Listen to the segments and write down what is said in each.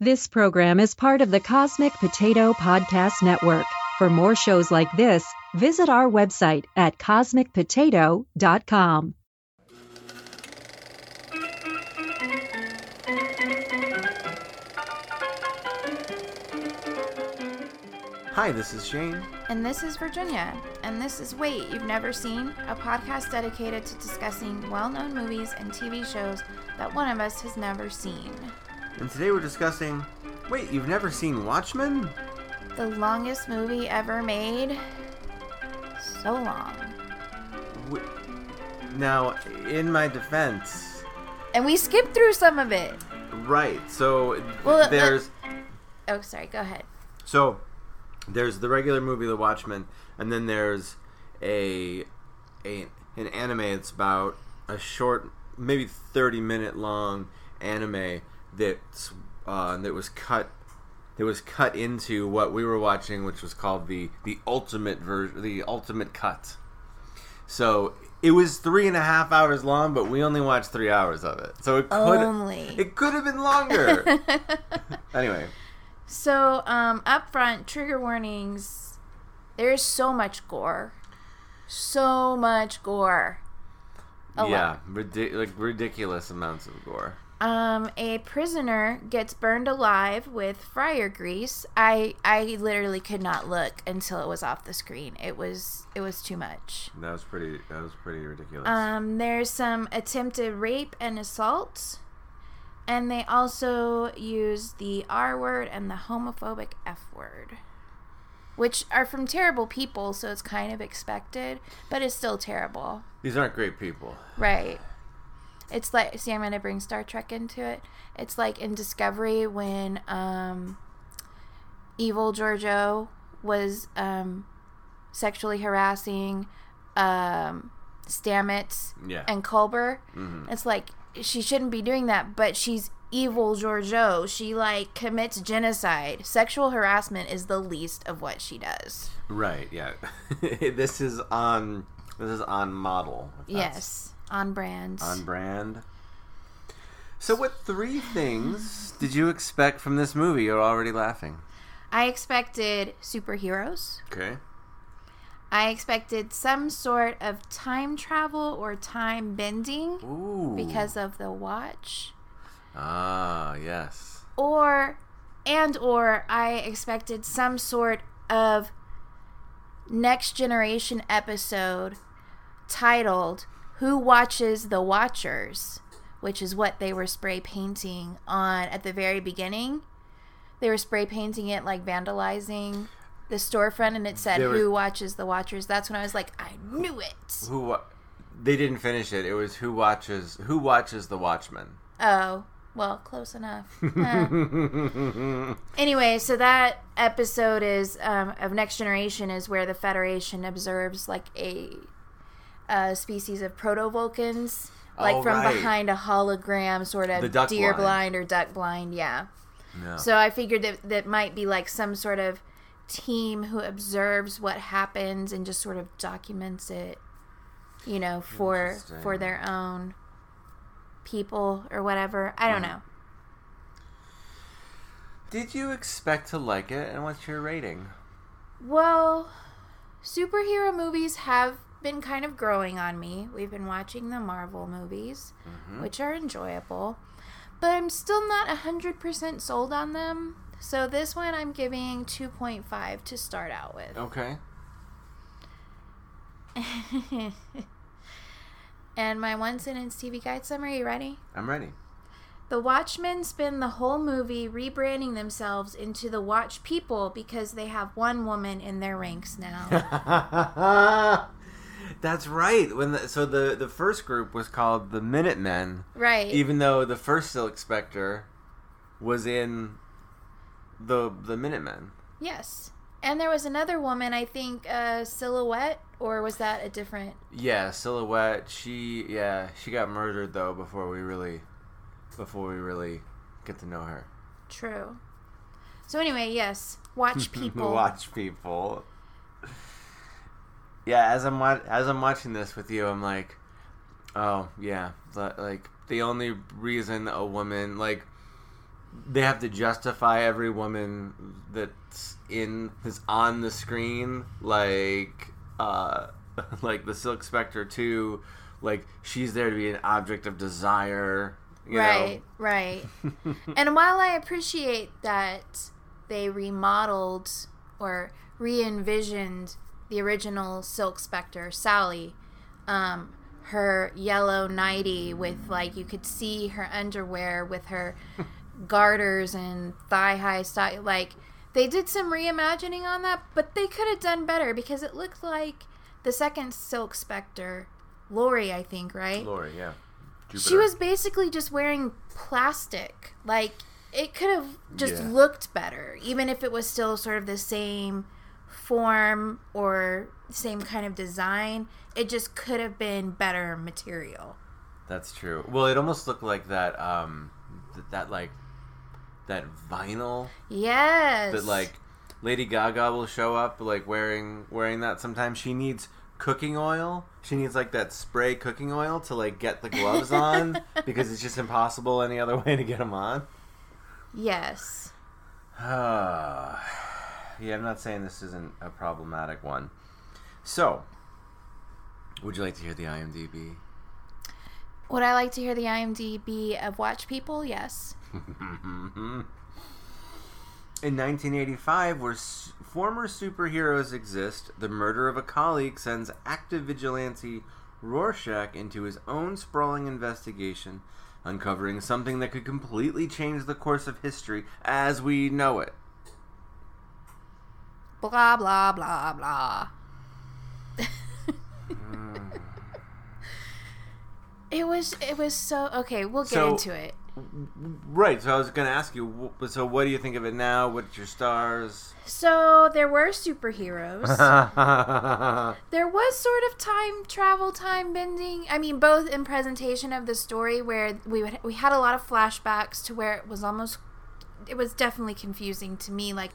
This program is part of the Cosmic Potato Podcast Network. For more shows like this, visit our website at cosmicpotato.com. Hi, this is Shane. And this is Virginia. And this is Wait You've Never Seen, a podcast dedicated to discussing well known movies and TV shows that one of us has never seen. And today we're discussing. Wait, you've never seen Watchmen? The longest movie ever made? So long. W- Now, in my defense, And we skipped through some of it. right, so Well, let- there's. Oh, sorry, go ahead. So, there's the regular movie, The Watchmen, and then there's a, a an anime It's about a short, maybe 30 minute long anime that's uh, that was cut that was cut into what we were watching, which was called the the ultimate version, the ultimate cut. So it was three and a half hours long, but we only watched three hours of it. So it could Only. it could have been longer. anyway, So, um, up front, trigger warnings. There's so much gore. So much gore. A yeah, ridic- like ridiculous amounts of gore. Um, a prisoner gets burned alive with fryer grease. I I literally could not look until it was off the screen. It was it was too much. That was pretty. That was pretty ridiculous. Um, there's some attempted rape and assault, and they also use the R word and the homophobic F word, which are from terrible people, so it's kind of expected, but it's still terrible. These aren't great people. Right. It's like see, I'm gonna bring Star Trek into it. It's like in Discovery when um, evil Georgiou was um, sexually harassing um, Stamets Yeah. and Culber. Mhm. It's like she shouldn't be doing that, but she's evil Georgiou. She like commits genocide. Sexual harassment is the least of what she does. Right. Yeah. this is on. This is on model. Yes, on brand. On brand. So, what three things did you expect from this movie? You're already laughing. I expected superheroes. Okay. I expected some sort of time travel or time bending Ooh. because of the watch. Ah, yes. Or and or I expected some sort of next generation episode titled Who Watches the Watchers, which is what they were spray painting on at the very beginning. They were spray painting it like vandalizing the storefront and it said were- Who Watches the Watchers. That's when I was like, I knew it. Who? Wa- they didn't finish it. It was who watches. Who watches the Watchmen? Oh, well, close enough. Huh. Anyway, so that episode is um, of Next Generation is where the Federation observes like a, a species of proto Vulcans, like Oh, from right. behind a hologram, sort of deer blind. blind. or duck blind. Yeah. Yeah. So I figured that that might be like some sort of team who observes what happens and just sort of documents it, you know, for for their own people or whatever. I don't hmm. know. Did you expect to like it? And what's your rating? Well, superhero movies have been kind of growing on me. We've been watching the Marvel movies, mm-hmm. which are enjoyable, but I'm still not 100% sold on them. So this one I'm giving 2.5 to start out with. Okay. and my one sentence TV guide summary, you ready? I'm ready. The Watchmen spend the whole movie rebranding themselves into the Watch People because they have one woman in their ranks now. That's right. When the, so the the first group was called the Minutemen, right. even though the first Silk Spectre was in the the Minutemen. Yes. And there was another woman, I think, uh, Silhouette, or was that a different? Yeah, Silhouette. She yeah she got murdered though before we really before we really get to know her. True. So anyway, yes, watch people. Watch people. Yeah, as I'm wa- as I'm watching this with you, I'm like, oh yeah, like the only reason a woman like they have to justify every woman that's in is on the screen like uh like the silk spectre 2 like she's there to be an object of desire you right, know? right. and while I appreciate that they remodeled or re envisioned the original Silk Spectre, Sally, um, her yellow nightie with, like, you could see her underwear with her garters and thigh high style. Like, they did some reimagining on that, but they could have done better because it looked like the second Silk Spectre, Laurie, I think, right? Laurie, yeah. She was basically just wearing plastic. Like it could have just Yeah. looked better, even if it was still sort of the same form or same kind of design. It just could have been better material. That's true. Well, it almost looked like that um th- that like that vinyl Yes. that like Lady Gaga will show up like wearing wearing that sometimes she needs cooking oil. She needs like that spray cooking oil to like get the gloves on because it's just impossible any other way to get them on. Yes. yeah, I'm not saying this isn't a problematic one. So, would you like to hear the IMDb? Would I like to hear the IMDb of Watch People? Yes. In 1985, where s- former superheroes exist, the murder of a colleague sends active vigilante Rorschach into his own sprawling investigation, uncovering something that could completely change the course of history as we know it. Blah blah blah blah. it was it was so okay. We'll get So- into it. Right, so I was going to ask you, so what do you think of it now? What's your stars? So there were superheroes. there was sort of time travel, time bending. I mean, both in presentation of the story where we would, we had a lot of flashbacks to where it was almost it was definitely confusing to me. Like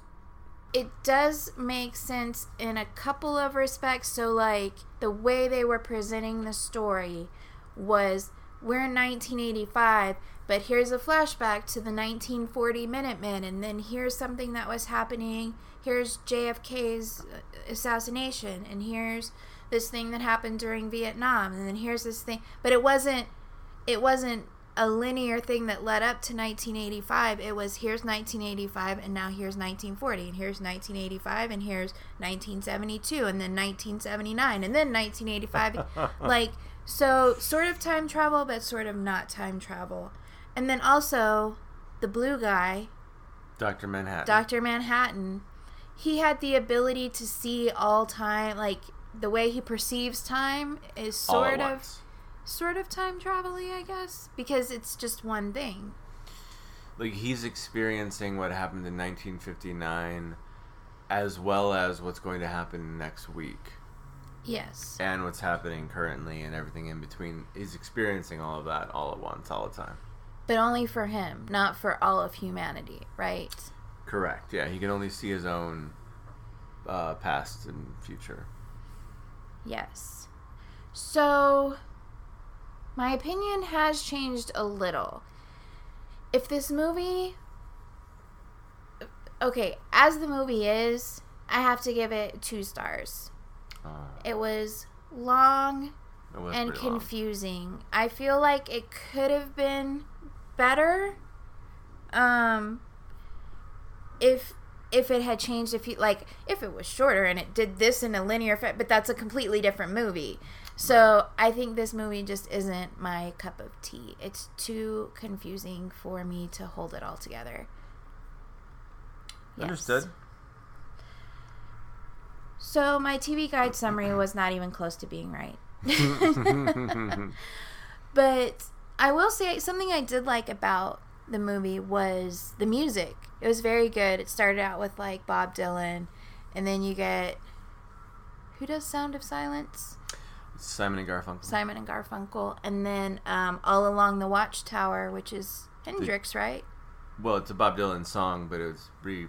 it does make sense in a couple of respects. So like the way they were presenting the story was we're in 1985 but here's a flashback to the 1940 Minutemen, and then here's something that was happening. Here's JFK's uh, assassination, and here's this thing that happened during Vietnam, and then here's this thing. But it wasn't, it wasn't a linear thing that led up to 1985. It was here's 1985, and now here's 1940, and here's 1985, and here's 1972, and then 1979, and then 1985. like so, sort of time travel, but sort of not time travel. And then also, the blue guy, Dr. Manhattan. Dr. Manhattan, he had the ability to see all time, like the way he perceives time is sort of once. Sort of time travel I guess, because it's just one thing. like he's experiencing what happened in 1959 as well as what's going to happen next week Yes. and what's happening currently and everything in between he's experiencing all of that all at once all the time But only for him, not for all of humanity, right? correct yeah he can only see his own uh, past and future Yes. So, my opinion has changed a little. If this movie. Okay, as the movie is, I have to give it two stars. uh, It was long it was and pretty long. confusing. I feel like it could have been better. Um if if it had changed if you like if it was shorter and it did this in a linear fa- but that's a completely different movie. So, I think this movie just isn't my cup of tea. It's too confusing for me to hold it all together. Yes. understood So, my TV guide summary was not even close to being right. But I will say something I did like about the movie was the music. It was very good. It started out with like Bob Dylan, and then you get who does Sound of Silence? Simon and garfunkel Simon and Garfunkel, and then um, All Along the Watchtower, which is Hendrix, right? well it's a bob dylan song but it was re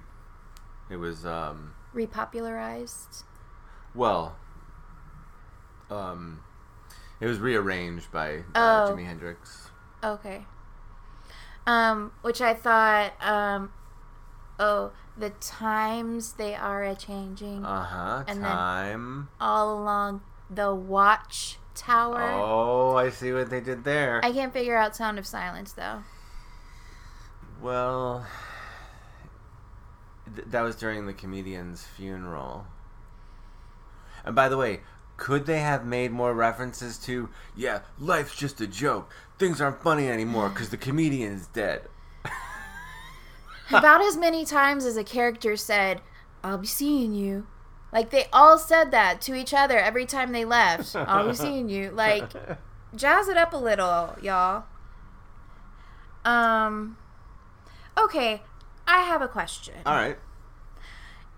it was um Repopularized. well um it was rearranged by uh, Oh. jimi hendrix Okay. Um, which I thought, um, oh, the times they are a changing Uh huh. And then- Time. all along the watch tower. Oh, I see what they did there. I can't figure out Sound of Silence though. Well, th- that was during the comedian's funeral. And by the way, could they have made more references to, yeah, life's just a joke. Things aren't funny anymore because the comedian is dead. About as many times as a character said, "I'll be seeing you." Like they all said that to each other every time they left. I'll be seeing you. Like jazz it up a little, y'all. Um Okay, I have a question. All right.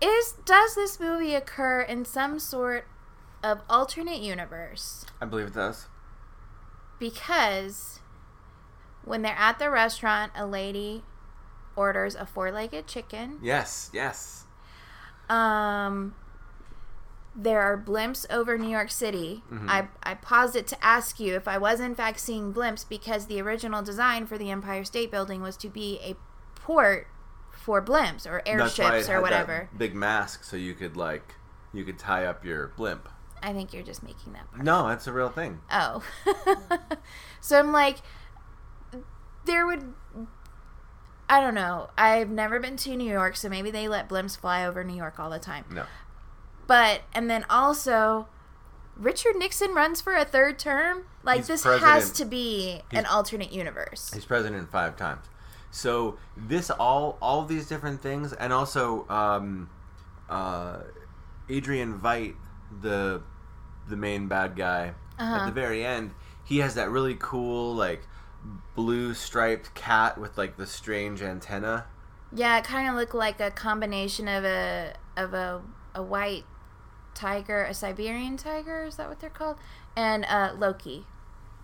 Is does this movie occur in some sort of alternate universe? I believe it does. Because when they're at the restaurant, a lady orders a four-legged chicken. Yes, yes. Um, there are blimps over New York City. Mhm. I, I paused it to ask you if I was in fact seeing blimps because the original design for the Empire State Building was to be a port for blimps or That's why it airships or whatever. Big mask so you could, like, you could tie up your blimp. I think you're just making that part. No, that's a real thing. Oh. so I'm like, there would. I don't know. I've never been to New York, so maybe they let blimps fly over New York all the time. No. But, and then also, Richard Nixon runs for a third term? Like, He's this has to be an alternate universe. He's president five times. So this all all these different things, and also um, uh, Adrian Veidt, the the main bad guy at Uh-huh. the very end, he has that really cool like blue striped cat with like the strange antenna. Yeah, it kind of looked like a combination of a of a a white tiger, a Siberian tiger, is that what they're called? And uh, Loki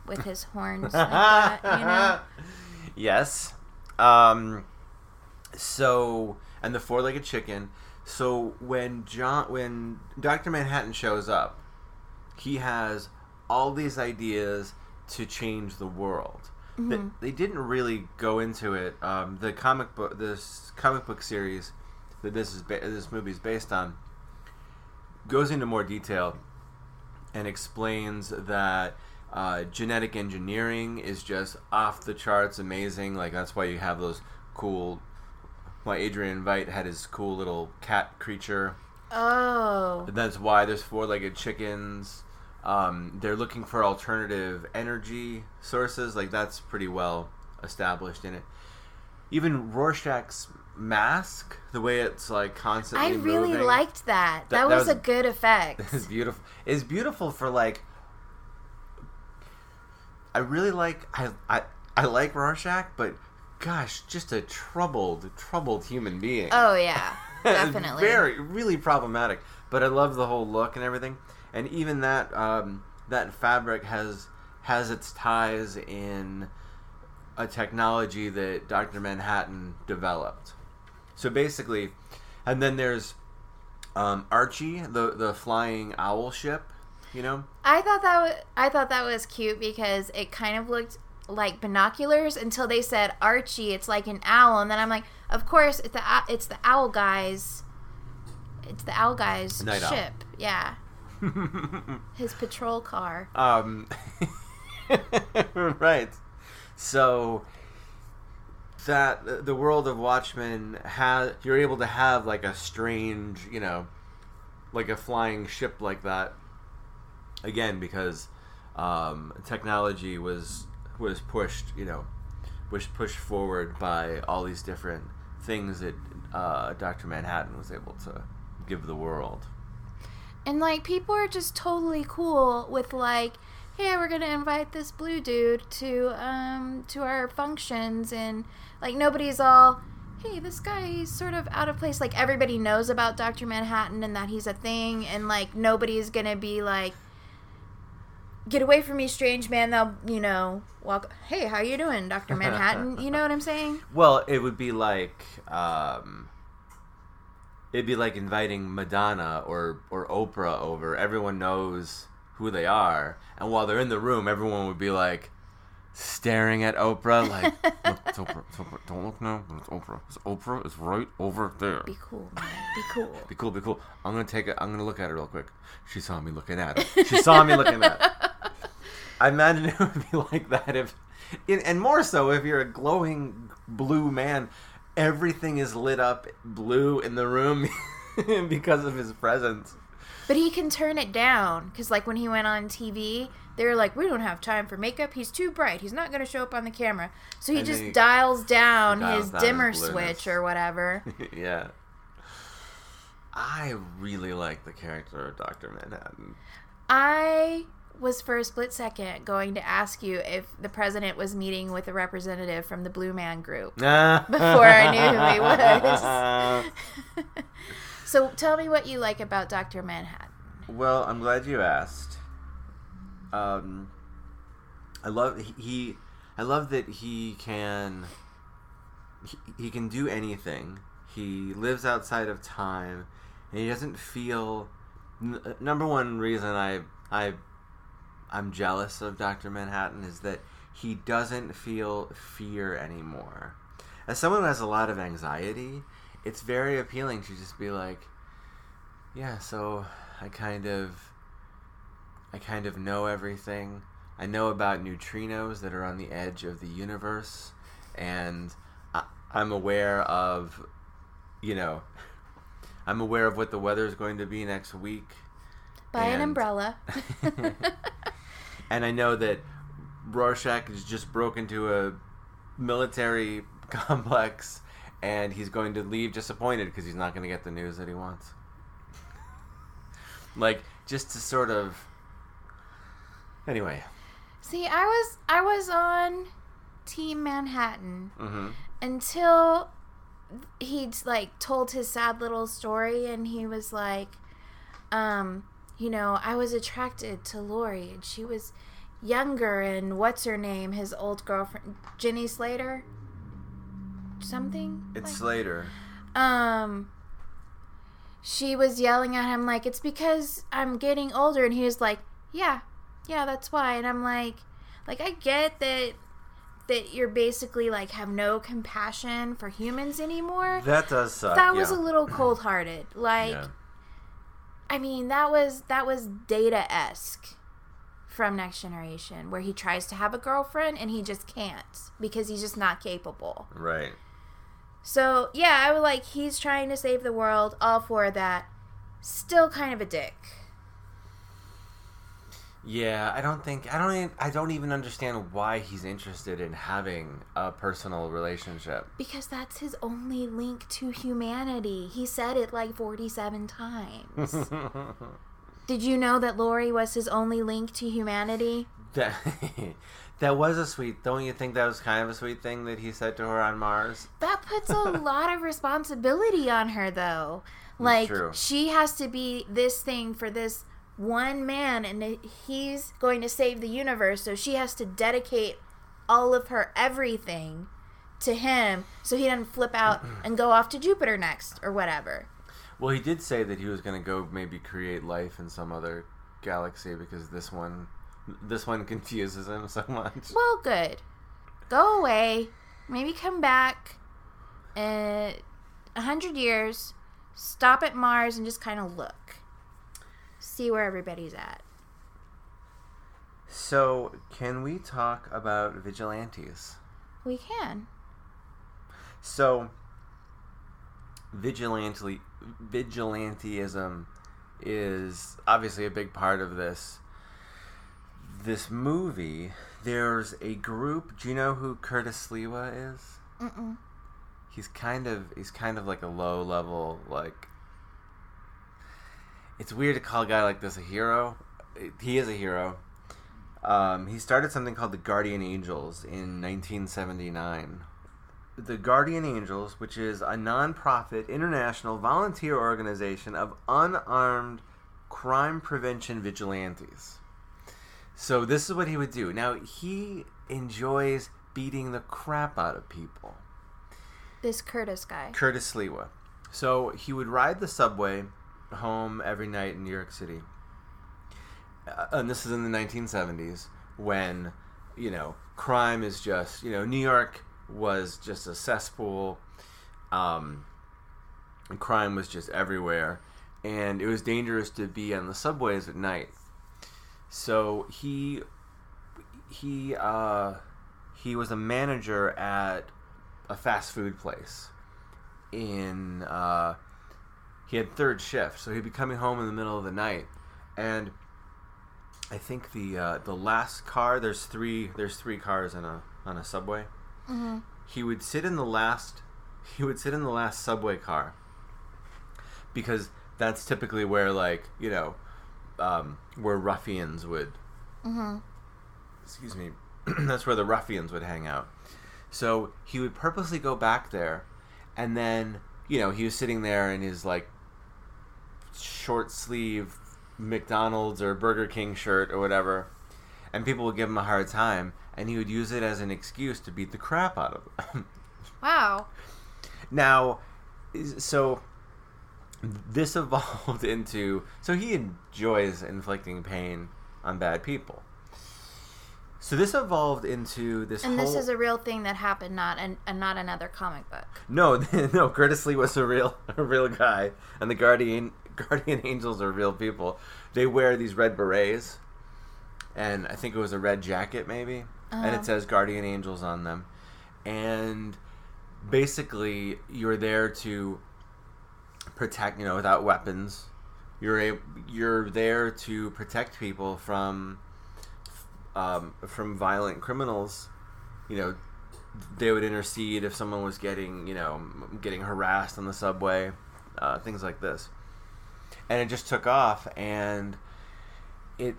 with his horns like that, you know? Yes. Um, so and the four-legged chicken. So when John, when Doctor Manhattan shows up, he has all these ideas to change the world. They, they didn't really go into it. Um, the comic book, this comic book series that this is ba- this movie is based on, goes into more detail and explains that uh, genetic engineering is just off the charts amazing. Like that's why you have those cool. Why Adrian Veidt had his cool little cat creature. Oh. That's why there's four-legged chickens. Um, they're looking for alternative energy sources. Like that's pretty well established in it. Even Rorschach's mask, the way it's like constantly I really moving, liked that. That- That, that was, a good effect. it's beautiful. it's beautiful for like. I really like I I I like Rorschach, but gosh, just a troubled troubled human being. oh yeah, definitely. Very really problematic. But I love the whole look and everything, and even that um, that fabric has has its ties in a technology that Doctor Manhattan developed. So basically, and then there's um, Archie, the the flying owl ship. You know, I thought that was I thought that was cute because it kind of looked like binoculars until they said Archie. It's like an owl, and then I'm like, of course it's the it's the owl guys. It's the owl guys Night owl. ship. Yeah, his patrol car. Um, right. So that the world of Watchmen has you're able to have like a strange, you know, like a flying ship like that. Again, because um, technology was was pushed, you know, was pushed forward by all these different things that uh, Doctor Manhattan was able to give the world. And like people are just totally cool with like, hey, we're gonna invite this blue dude to um to our functions and like nobody's all hey, this guy's sort of out of place. Like everybody knows about Dr. Manhattan and that he's a thing and like nobody's gonna be like Get away from me, strange man. They'll, you know, walk. Hey, how you doing, Doctor Manhattan? You know what I'm saying? Well, it would be like um, it'd be like inviting Madonna or or Oprah over. Everyone knows who they are, and while they're in the room, everyone would be like, staring at Oprah like, "Look, it's Oprah, it's Oprah. Don't look now, but it's Oprah. It's Oprah is right over there. Be cool, man. Be cool. Be cool, be cool. I'm gonna take it. I'm gonna look at her real quick. She saw me looking at her. She saw me looking at her. I imagine it would be like that if, and more so if you're a glowing blue man. Everything is lit up blue in the room because of his presence. But he can turn it down because, like, when he went on TV, they were like, "We don't have time for makeup. He's too bright. He's not going to show up on the camera." So he And just he- dials down dials his down dimmer his switch or whatever. yeah. I really like the character of Doctor Manhattan. I was for a split second going to ask you if the president was meeting with a representative from the Blue Man Group. Before I knew who he was. So tell me what you like about Dr. Manhattan. Well, I'm glad you asked. Um, I love he-. I love that he can. He, he can do anything. He lives outside of time, and he doesn't feel. N- number one reason I I I'm jealous of Doctor Manhattan is that he doesn't feel fear anymore. As someone who has a lot of anxiety, it's very appealing to just be like, yeah, so I kind of I kind of know everything. I know about neutrinos that are on the edge of the universe and I, I'm aware of you know I'm aware of what the weather is going to be next week. Buy an And- umbrella. and I know that Rorschach has just broke into a military complex and he's going to leave disappointed because he's not going to get the news that he wants. like just to sort of anyway. See, I was I was on Team Manhattan hmm until he'd like told his sad little story and he was like um you know i was attracted to laurie and she was younger and what's her name his old girlfriend jenny slater something It's like- Slater. um she was yelling at him like it's because i'm getting older and he was like yeah yeah that's why and i'm like like i get that that you're basically like have no compassion for humans anymore That does suck. that was yeah. a little cold-hearted like Yeah. i mean that was that was data-esque from next generation where he tries to have a girlfriend and he just can't because he's just not capable Right. So yeah, I was like, he's trying to save the world, all for that. Still kind of a dick. Yeah, I don't think I don't even, I don't even understand why he's interested in having a personal relationship. Because that's his only link to humanity. He said it like 47 times. Did you know that Laurie was his only link to humanity? That that was a sweet. Don't you think that was kind of a sweet thing that he said to her on Mars? That puts a lot of responsibility on her, though. Like, she has to be this thing for this one man, and he's going to save the universe, so she has to dedicate all of her everything to him so he doesn't flip out and go off to Jupiter next or whatever. Well, he did say that he was going to go maybe create life in some other galaxy because this one this one confuses him so much. Well, good. Go away. Maybe come back in a hundred years. Stop at Mars and just kind of look. See where everybody's at. So, can we talk about vigilantes? We can. So, vigilante vigilanteism is obviously a big part of this. This movie, there's a group. Do you know who Curtis Sliwa is? Mm-mm. He's kind of he's kind of like a low level like. It's weird to call a guy like this a hero. He is a hero. Um, he started something called the Guardian Angels in 1979 the Guardian Angels, which is a non-profit international volunteer organization of unarmed crime prevention vigilantes. So this is what he would do. Now he enjoys beating the crap out of people. This Curtis guy. Curtis Sliwa. So he would ride the subway home every night in New York City. Uh, and this is in the 1970s when, you know, crime is just you know New York was just a cesspool. Um, and crime was just everywhere, and it was dangerous to be on the subways at night. So he he uh, he was a manager at a fast food place. In uh, he had third shift, so he'd be coming home in the middle of the night, and I think the uh, the last car there's three there's three cars on a on a subway. Mm-hmm. He would sit in the last he would sit in the last subway car because that's typically where like you know um, where ruffians would Mm-hmm. excuse me that's where the ruffians would hang out so he would purposely go back there and then you know he was sitting there in his like short sleeve mcdonald's or burger king shirt or whatever and people would give him a hard time and he would use it as an excuse to beat the crap out of them Wow. now so this evolved into so he enjoys inflicting pain on bad people so this evolved into this And whole this is a real thing that happened, not an, and not another comic book. no no curtis lee was a real a real guy and the guardian guardian angels are real people they wear these red berets and i think it was a red jacket maybe and Uh-huh. it says guardian angels on them and basically you're there to protect you know without weapons. You're a, you're there to protect people from um, from violent criminals. You know they would intercede if someone was getting you know getting harassed on the subway uh, things like this. And it just took off and it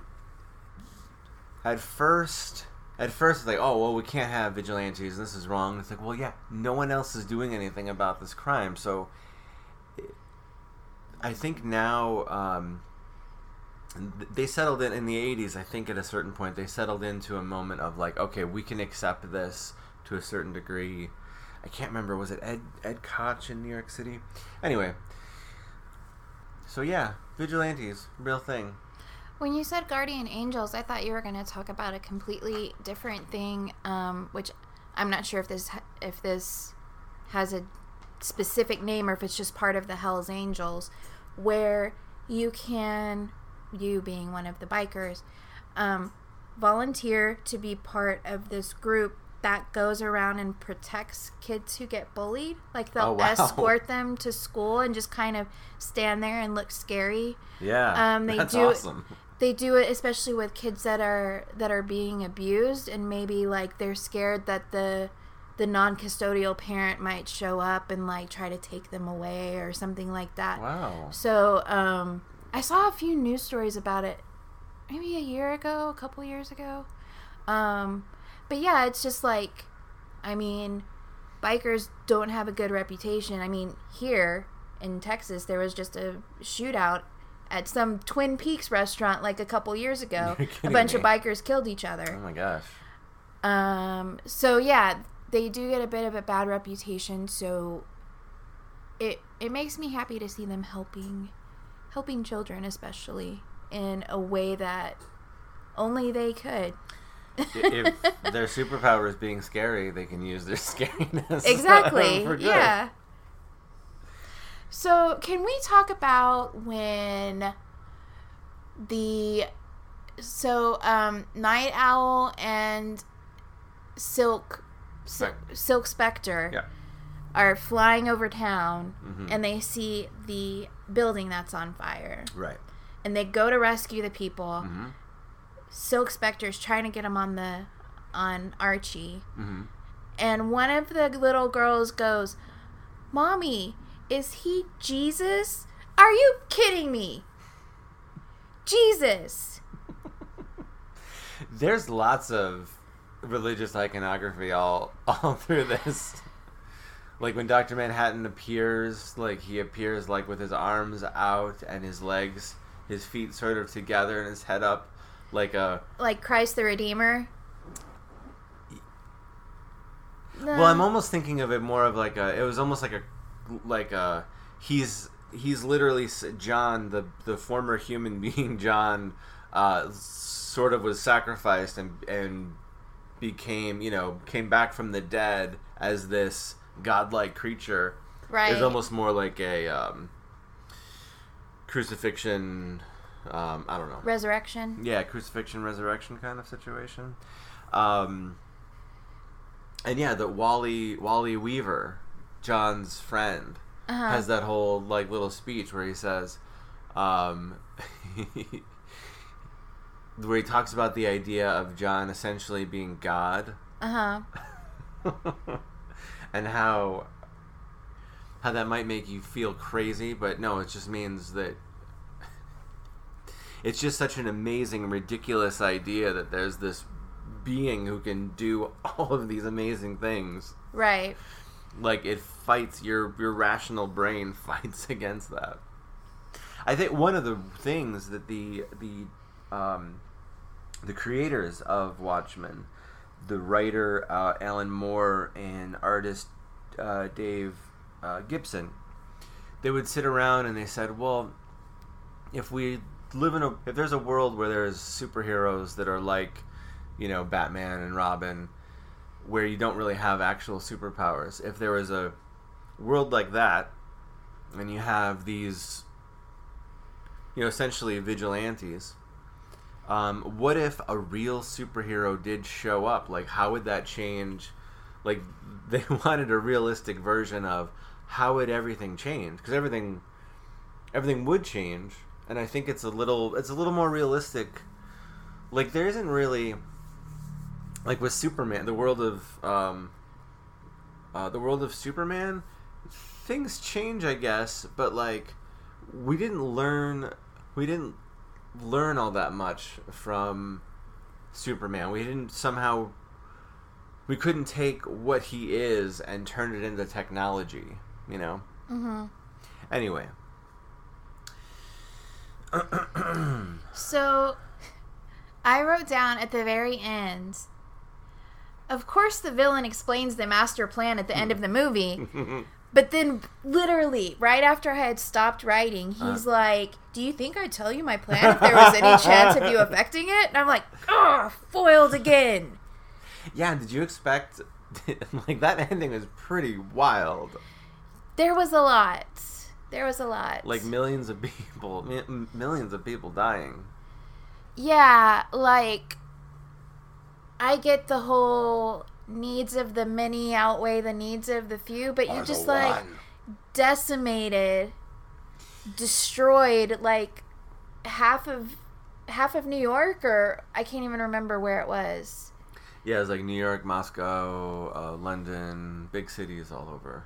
at first at first it's like oh well we can't have vigilantes and this is wrong. It's like well yeah no one else is doing anything about this crime. So i think now um, they settled in in the 80s i think at a certain point they settled into a moment of like okay we can accept this to a certain degree. I can't remember was it ed ed koch in new york city? Anyway. So yeah vigilantes real thing. When you said guardian angels, I thought you were going to talk about a completely different thing, um, which I'm not sure if this if this has a specific name or if it's just part of the Hell's Angels, where you can, you being one of the bikers, um, volunteer to be part of this group that goes around and protects kids who get bullied. Like they'll Oh, wow. escort them to school and just kind of stand there and look scary yeah Um, they that's do- awesome they do it especially with kids that are that are being abused and maybe like they're scared that the the non-custodial parent might show up and like try to take them away or something like that. Wow. So um i saw a few news stories about it maybe a year ago a couple years ago. Um but yeah it's just like i mean bikers don't have a good reputation. I mean here in texas there was just a shootout at some twin peaks restaurant like a couple years ago. A bunch of bikers killed each other. oh my gosh. Um so yeah they do get a bit of a bad reputation so it it makes me happy to see them helping helping children especially in a way that only they could if their superpower is being scary, they can use their scariness. exactly yeah so can we talk about when the so um night owl and silk Sil- Spec- silk spectre Yeah. are flying over town Mhm. and they see the building that's on fire Right. and they go to rescue the people hmm silk spectre's trying to get him on the on archie hmm and one of the little girls goes, Mommy, is he Jesus? Are you kidding me? Jesus. There's lots of religious iconography all all through this. Like when Doctor Manhattan appears, like he appears like with his arms out and his legs, his feet sort of together and his head up, like a. Like Christ the Redeemer. Well, I'm almost thinking of it more of like a. It was almost like a, like a. He's he's literally John, the the former human being John, uh, sort of was sacrificed and and became you know came back from the dead as this godlike creature Right. is almost more like a um, crucifixion. Um, I don't know. Resurrection. Yeah, crucifixion, resurrection kind of situation. Um, and yeah, that Wally Wally Weaver, John's friend, Uh-huh. has that whole like little speech where he says, um, where he talks about the idea of John essentially being God Uh huh. and how how that might make you feel crazy, but no, it just means that it's just such an amazing, ridiculous idea that there's this being who can do all of these amazing things. Right. Like it fights your your rational brain fights against that. I think one of the things that the the um, the creators of Watchmen, the writer uh, Alan Moore and artist uh, Dave uh, Gibson, they would sit around and they said, "Well, if we live in a if there's a world where there's superheroes that are like, you know, Batman and Robin, where you don't really have actual superpowers, if there was a world like that, and you have these, you know, essentially vigilantes." Um, what if a real superhero did show up? Like, how would that change? Like, they wanted a realistic version of how would everything change? Because everything, everything would change, and I think it's a little, it's a little more realistic. Like, there isn't really, like with Superman, the world of, um, uh, the world of Superman, things change, I guess, but like, we didn't learn, we didn't learn all that much from Superman. We didn't somehow we couldn't take what he is and turn it into technology, you know? Mm-hmm. Anyway. So, I wrote down at the very end. Of course, the villain explains the master plan at the end of the movie, but then, literally, right after I had stopped writing, uh. he's like, "Do you think I'd tell you my plan if there was any chance of you affecting it?" And I'm like, "Ugh, foiled again." yeah, did you expect like that ending was pretty wild. There was a lot. There was a lot. Like millions of people, mi- millions of people dying. Yeah, like I get the whole needs of the many outweigh the needs of the few, but you just like one. decimated, destroyed like half of half of New York, or I can't even remember where it was. Yeah, it's like New York, Moscow, uh, London, big cities all over.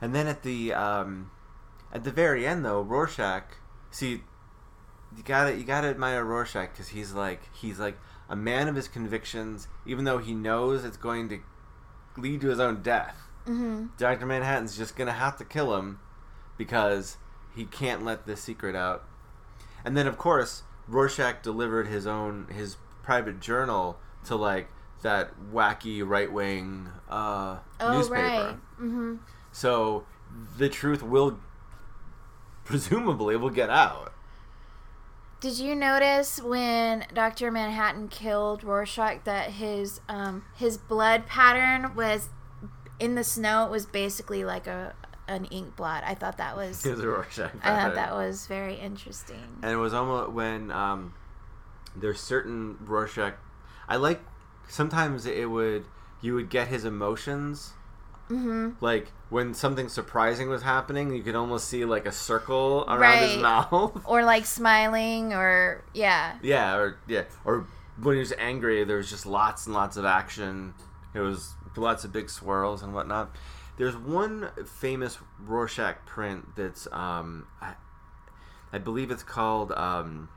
And then at the um, at the very end, though, Rorschach. See, you gotta you gotta admire Rorschach because he's like he's like a man of his convictions, even though he knows it's going to lead to his own death. Mm-hmm. Doctor Manhattan's just gonna have to kill him because he can't let this secret out. And then, of course, Rorschach delivered his own his private journal to like that wacky right wing uh, Oh newspaper. right. Mm-hmm. So the truth will presumably will get out. Did you notice when Doctor Manhattan killed Rorschach that his um his blood pattern was in the snow? It was basically like a an ink blot. I thought that was It was a Rorschach. I thought that was very interesting. and it was almost when um, there's certain Rorschach. I like sometimes it would you would get his emotions. Mm-hmm. Like when something surprising was happening, you could almost see like a circle around his mouth. Or like smiling, or yeah, yeah, or yeah, or when he was angry, there was just lots and lots of action. It was lots of big swirls and whatnot. There's one famous Rorschach print that's um, I, I believe it's called. Um,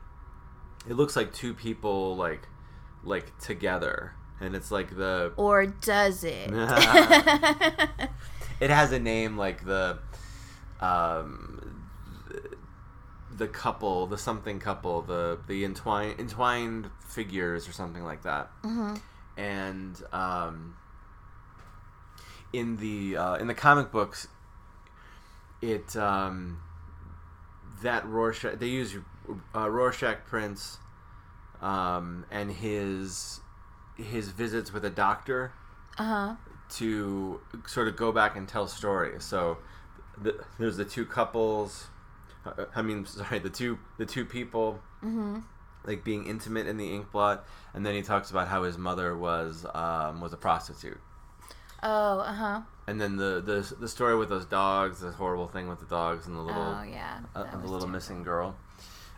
it looks like two people like like together, and it's like the or does it? it has a name like the um the, couple the something couple the the entwined entwined figures or something like that hmm and um in the uh, in the comic books it um that Rorschach they use uh, Rorschach prints um and his his visits with a doctor Uh huh. to sort of go back and tell stories. So the, there's the two couples. uh, I mean, sorry, the two the two people Mm-hmm. like being intimate in the ink blot, and then he talks about how his mother was um, was a prostitute. Oh, uh huh. And then the, the the story with those dogs, the horrible thing with the dogs and the little Oh yeah. uh, the little terrible. missing girl.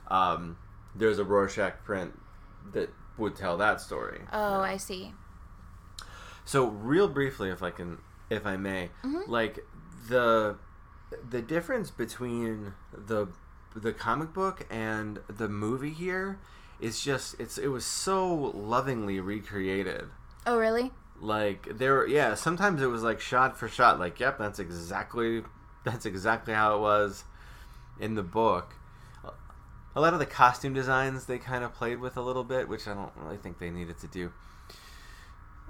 Um, there's a Rorschach print that would tell that story. Oh, I see. So real briefly, if I can, if I may, Mhm. like the the difference between the the comic book and the movie here is just it's it was so lovingly recreated. Oh, really? Like there, yeah. Sometimes it was like shot for shot. Like, yep, that's exactly that's exactly how it was in the book. A lot of the costume designs they kind of played with a little bit, which I don't really think they needed to do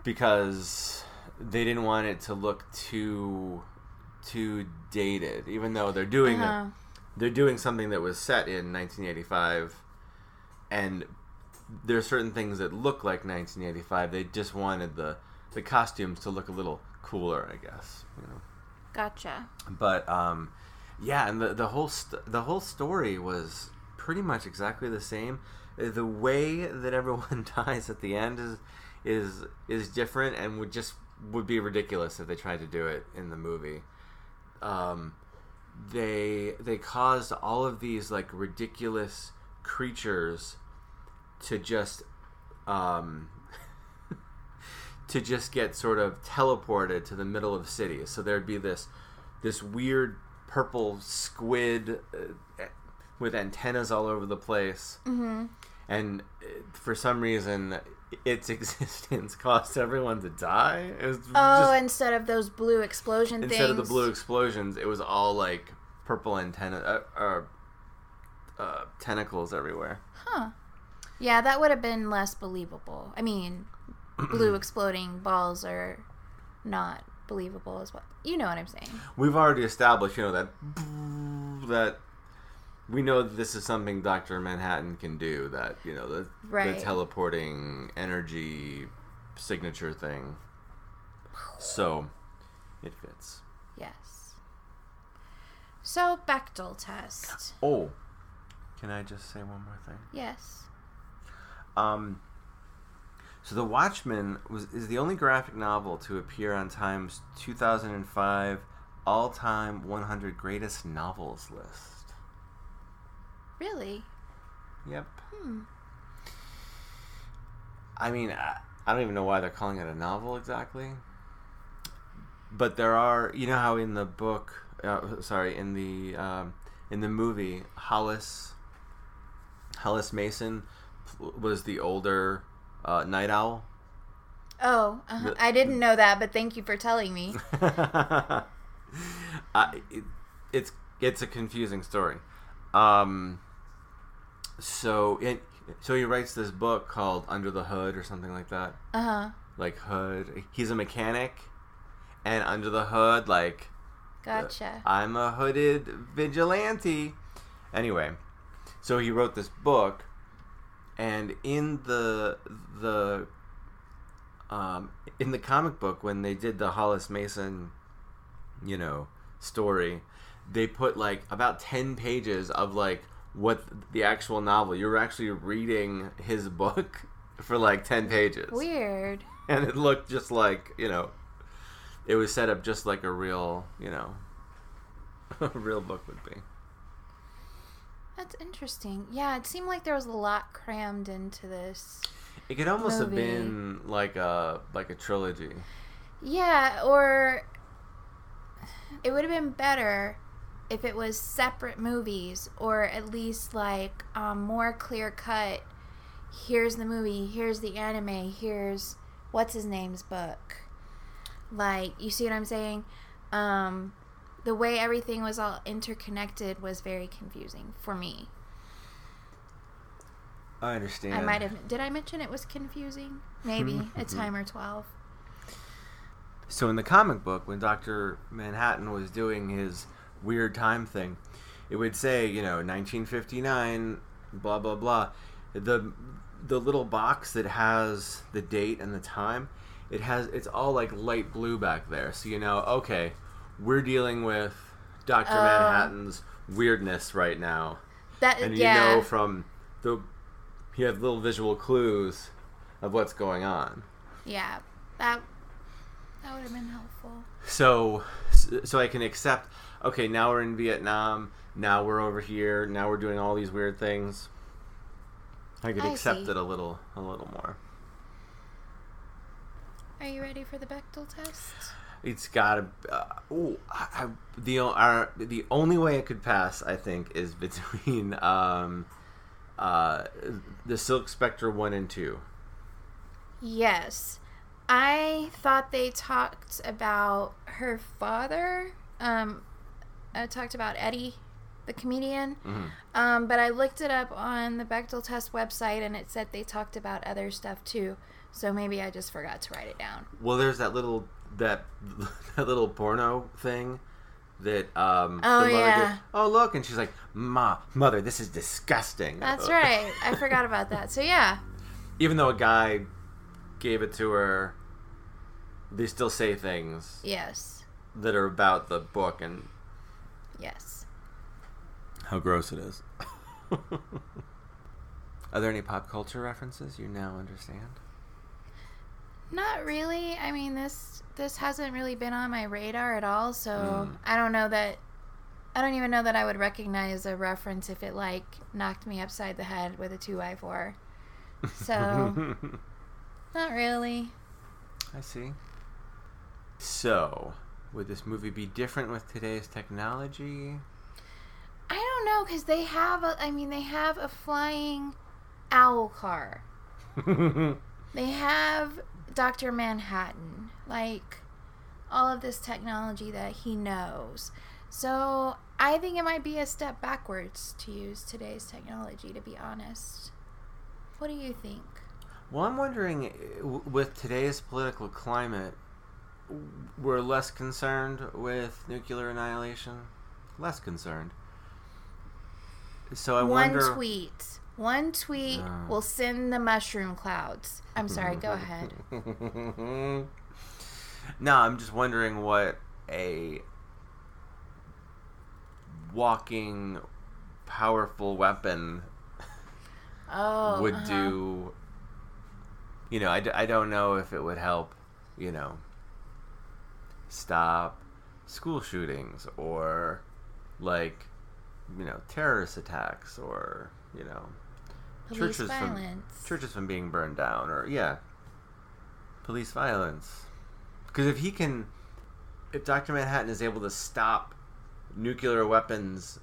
because they didn't want it to look too too dated. Even though they're doing Uh-huh. they're doing something that was set in 1985 and there are certain things that look like 1985 they just wanted the the costumes to look a little cooler i guess you know Gotcha. but um yeah and the the whole st- the whole story was pretty much exactly the same. Uh, the way that everyone dies at the end is is is different and would just would be ridiculous if they tried to do it in the movie. Um they they caused all of these like ridiculous creatures to just um to just get sort of teleported to the middle of cities so there'd be this this weird purple squid uh, with antennas all over the place Mm-hmm. and uh, for some reason its existence caused everyone to die it was Oh, just- instead of those blue explosion things. instead things. of the blue explosions, it was all like purple antenna uh, uh, uh, tentacles everywhere. Huh. Yeah, that would have been less believable. I mean, blue exploding balls are not believable as well. You know what I'm saying? We've already established, you know, that that we know that this is something Doctor Manhattan can do. That you know the, Right. the teleporting energy signature thing. So it fits. Yes. So, Bechdel test. Oh, can I just say one more thing? Yes. Um, so The Watchmen was is the only graphic novel to appear on Time's 2005 all-time 100 greatest novels list. Really? Yep. Hmm. I mean, I, I don't even know why they're calling it a novel exactly. But there are, you know how in the book, uh, sorry, in the um, in the movie, Hollis Hollis Mason was the older uh, Nite Owl. Oh, uh-huh. The- I didn't know that, but thank you for telling me. uh, it, it's it's a confusing story. Um, so it, so he writes this book called Under the Hood or something like that. Uh huh. Like hood. He's a mechanic, and under the hood, like Gotcha. I'm a hooded vigilante. Anyway, so he wrote this book, and in the the um, in the comic book when they did the Hollis Mason, you know, story, they put like about ten pages of like what the actual novel. You're actually reading his book for like ten pages, Weird. and it looked just like you know, it was set up just like a real you know, a real book would be. That's interesting. Yeah, it seemed like there was a lot crammed into this. It could almost have been like a like a trilogy. Yeah, or it would have been better if it was separate movies or at least like um, more clear cut. Here's the movie, here's the anime, here's what's his name's book. Like, you see what I'm saying? Um, the way everything was all interconnected was very confusing for me. I understand. I might have. Did I mention it was confusing? Maybe a time or 12. So in the comic book, when Doctor Manhattan was doing his weird time thing, it would say, you know, 1959, blah blah blah. The the little box that has the date and the time, it has it's all like light blue back there. So you know, okay, we're dealing with Doctor Oh. Manhattan's weirdness right now, That and you yeah. know from the you have little visual clues of what's going on. yeah. That that would have been helpful. So so I can accept. Okay, now we're in Vietnam. Now we're over here. Now we're doing all these weird things. I could I accept see. it a little, a little more. Are you ready for the Bechdel test? It's gotta. Uh, I, the our, the only way it could pass, I think, is between um, uh, the Silk Spectre one and two. Yes. I thought they talked about her father. Um, I talked about Eddie, the comedian. Um, but I looked it up on the Bechdel test website and it said they talked about other stuff too. So maybe I just forgot to write it down. Well, there's that little that that little porno thing that um. Oh, the mother yeah. goes, oh look, and she's like, "Ma, mother, this is disgusting." That's right. I forgot about that. So yeah. Even though a guy gave it to her, they still say things Yes. that are about the book and Yes. how gross it is. Are there any pop culture references you now understand? Not really. I mean, this this hasn't really been on my radar at all, so Mm. I don't know that I don't even know that I would recognize a reference if it like knocked me upside the head with a 2x4. So, not really. I see. So, would this movie be different with today's technology? I don't know cuz they have a I mean, they have a flying owl car. They have Dr. Manhattan, like all of this technology that he knows. So I think it might be a step backwards to use today's technology, to be honest. What do you think? well, I'm wondering, uh, with today's political climate, we're less concerned with nuclear annihilation. Less concerned. So I One wonder. One tweet. One tweet Ah. will send the mushroom clouds. I'm sorry, go ahead. no, I'm just wondering what a walking powerful weapon Oh, would uh-huh. do. You know, I, d- I don't know if it would help, you know, stop school shootings or, like, you know, terrorist attacks or, you know, police churches violence. from churches from being burned down or yeah police violence because if he can if dr manhattan is able to stop nuclear weapons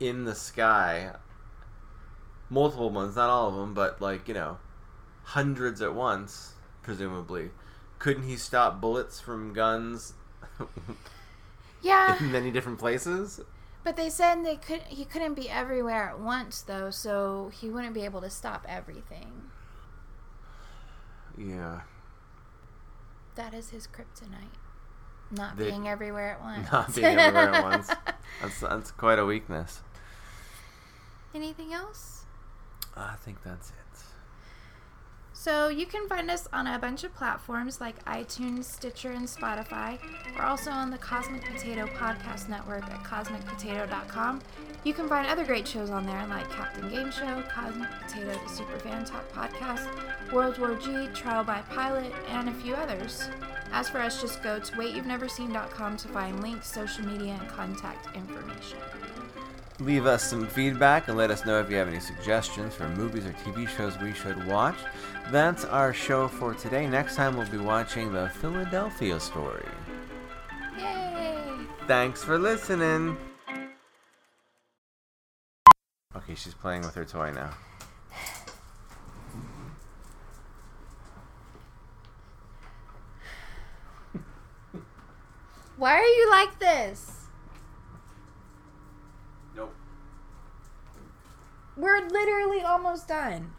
in the sky multiple ones not all of them but like you know hundreds at once presumably couldn't he stop bullets from guns Yeah, in many different places but they said they could. He couldn't be everywhere at once, though, so he wouldn't be able to stop everything. yeah That is his kryptonite. Not They- being everywhere at once. not being everywhere at once that's, that's quite a weakness Anything else? i think that's it So you can find us on a bunch of platforms like iTunes, Stitcher, and Spotify. We're also on the Cosmic Potato Podcast Network at cosmicpotato.com. You can find other great shows on there like Captain Game Show, Cosmic Potato, the Superfan Talk Podcast, World War G, Trial by Pilot, and a few others. As for us, just go to waityou'veneverseen.com to find links, social media, and contact information. Leave us some feedback and let us know if you have any suggestions for movies or TV shows we should watch. That's our show for today. Next time we'll be watching the Philadelphia story. Yay! Thanks for listening. Okay, she's playing with her toy now. Why are you like this? We're literally almost done.